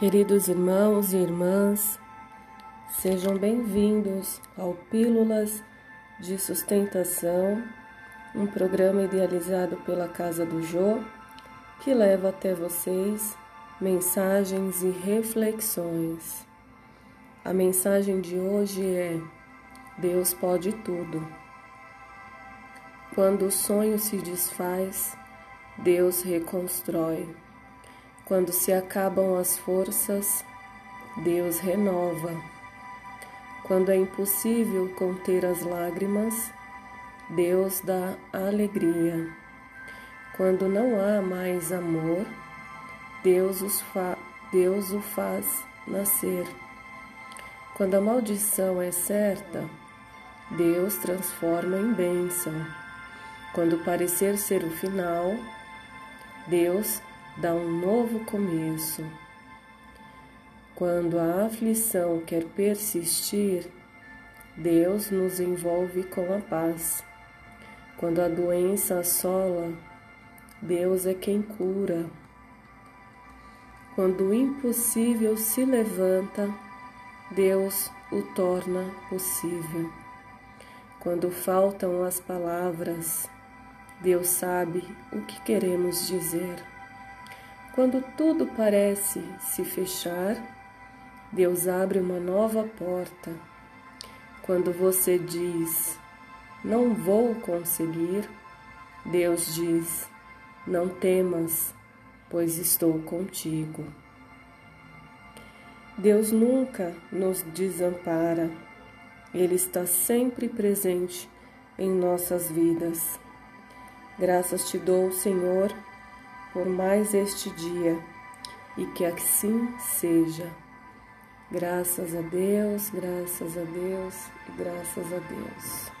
Queridos irmãos e irmãs, sejam bem-vindos ao Pílulas de Sustentação, um programa idealizado pela Casa do Jô, que leva até vocês mensagens e reflexões. A mensagem de hoje é: Deus pode tudo. Quando o sonho se desfaz, Deus reconstrói. Quando se acabam as forças, Deus renova. Quando é impossível conter as lágrimas, Deus dá alegria. Quando não há mais amor, Deus, os fa Deus o faz nascer. Quando a maldição é certa, Deus transforma em bênção. Quando parecer ser o final, Deus dá um novo começo. Quando a aflição quer persistir, Deus nos envolve com a paz. Quando a doença assola, Deus é quem cura. Quando o impossível se levanta, Deus o torna possível. Quando faltam as palavras, Deus sabe o que queremos dizer. Quando tudo parece se fechar, Deus abre uma nova porta. Quando você diz, não vou conseguir, Deus diz, não temas, pois estou contigo. Deus nunca nos desampara, Ele está sempre presente em nossas vidas. Graças te dou, Senhor por mais este dia e que assim seja. Graças a Deus, graças a Deus e graças a Deus.